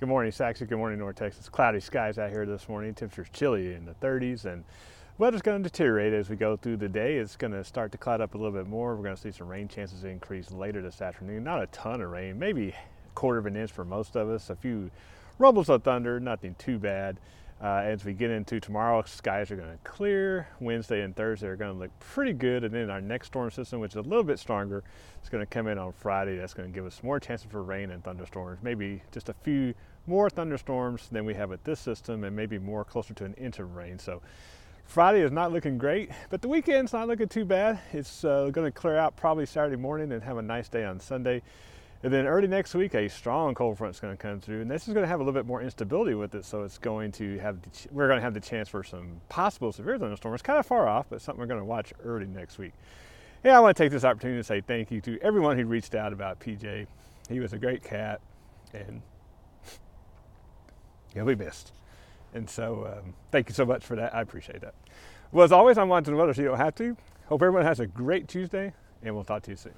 Good morning, Saxon. Good morning, North Texas. Cloudy skies out here this morning. Temperature's chilly in the 30s, and weather's going to deteriorate as we go through the day. It's going to start to cloud up a little bit more. We're going to see some rain chances increase later this afternoon. Not a ton of rain, maybe a quarter of an inch for most of us. A few rumbles of thunder, nothing too bad. Uh, as we get into tomorrow, skies are going to clear. Wednesday and Thursday are going to look pretty good. And then our next storm system, which is a little bit stronger, is going to come in on Friday. That's going to give us more chances for rain and thunderstorms. Maybe just a few more thunderstorms than we have with this system, and maybe more closer to an inch of rain. So Friday is not looking great, but the weekend's not looking too bad. It's uh, going to clear out probably Saturday morning and have a nice day on Sunday. And then early next week, a strong cold front is going to come through, and this is going to have a little bit more instability with it. So it's going to have we're going to have the chance for some possible severe thunderstorms. Kind of far off, but something we're going to watch early next week. Yeah, I want to take this opportunity to say thank you to everyone who reached out about PJ. He was a great cat, and he'll be missed. And so, um, thank you so much for that. I appreciate that. Well, as always, I'm watching the weather so you don't have to. Hope everyone has a great Tuesday, and we'll talk to you soon.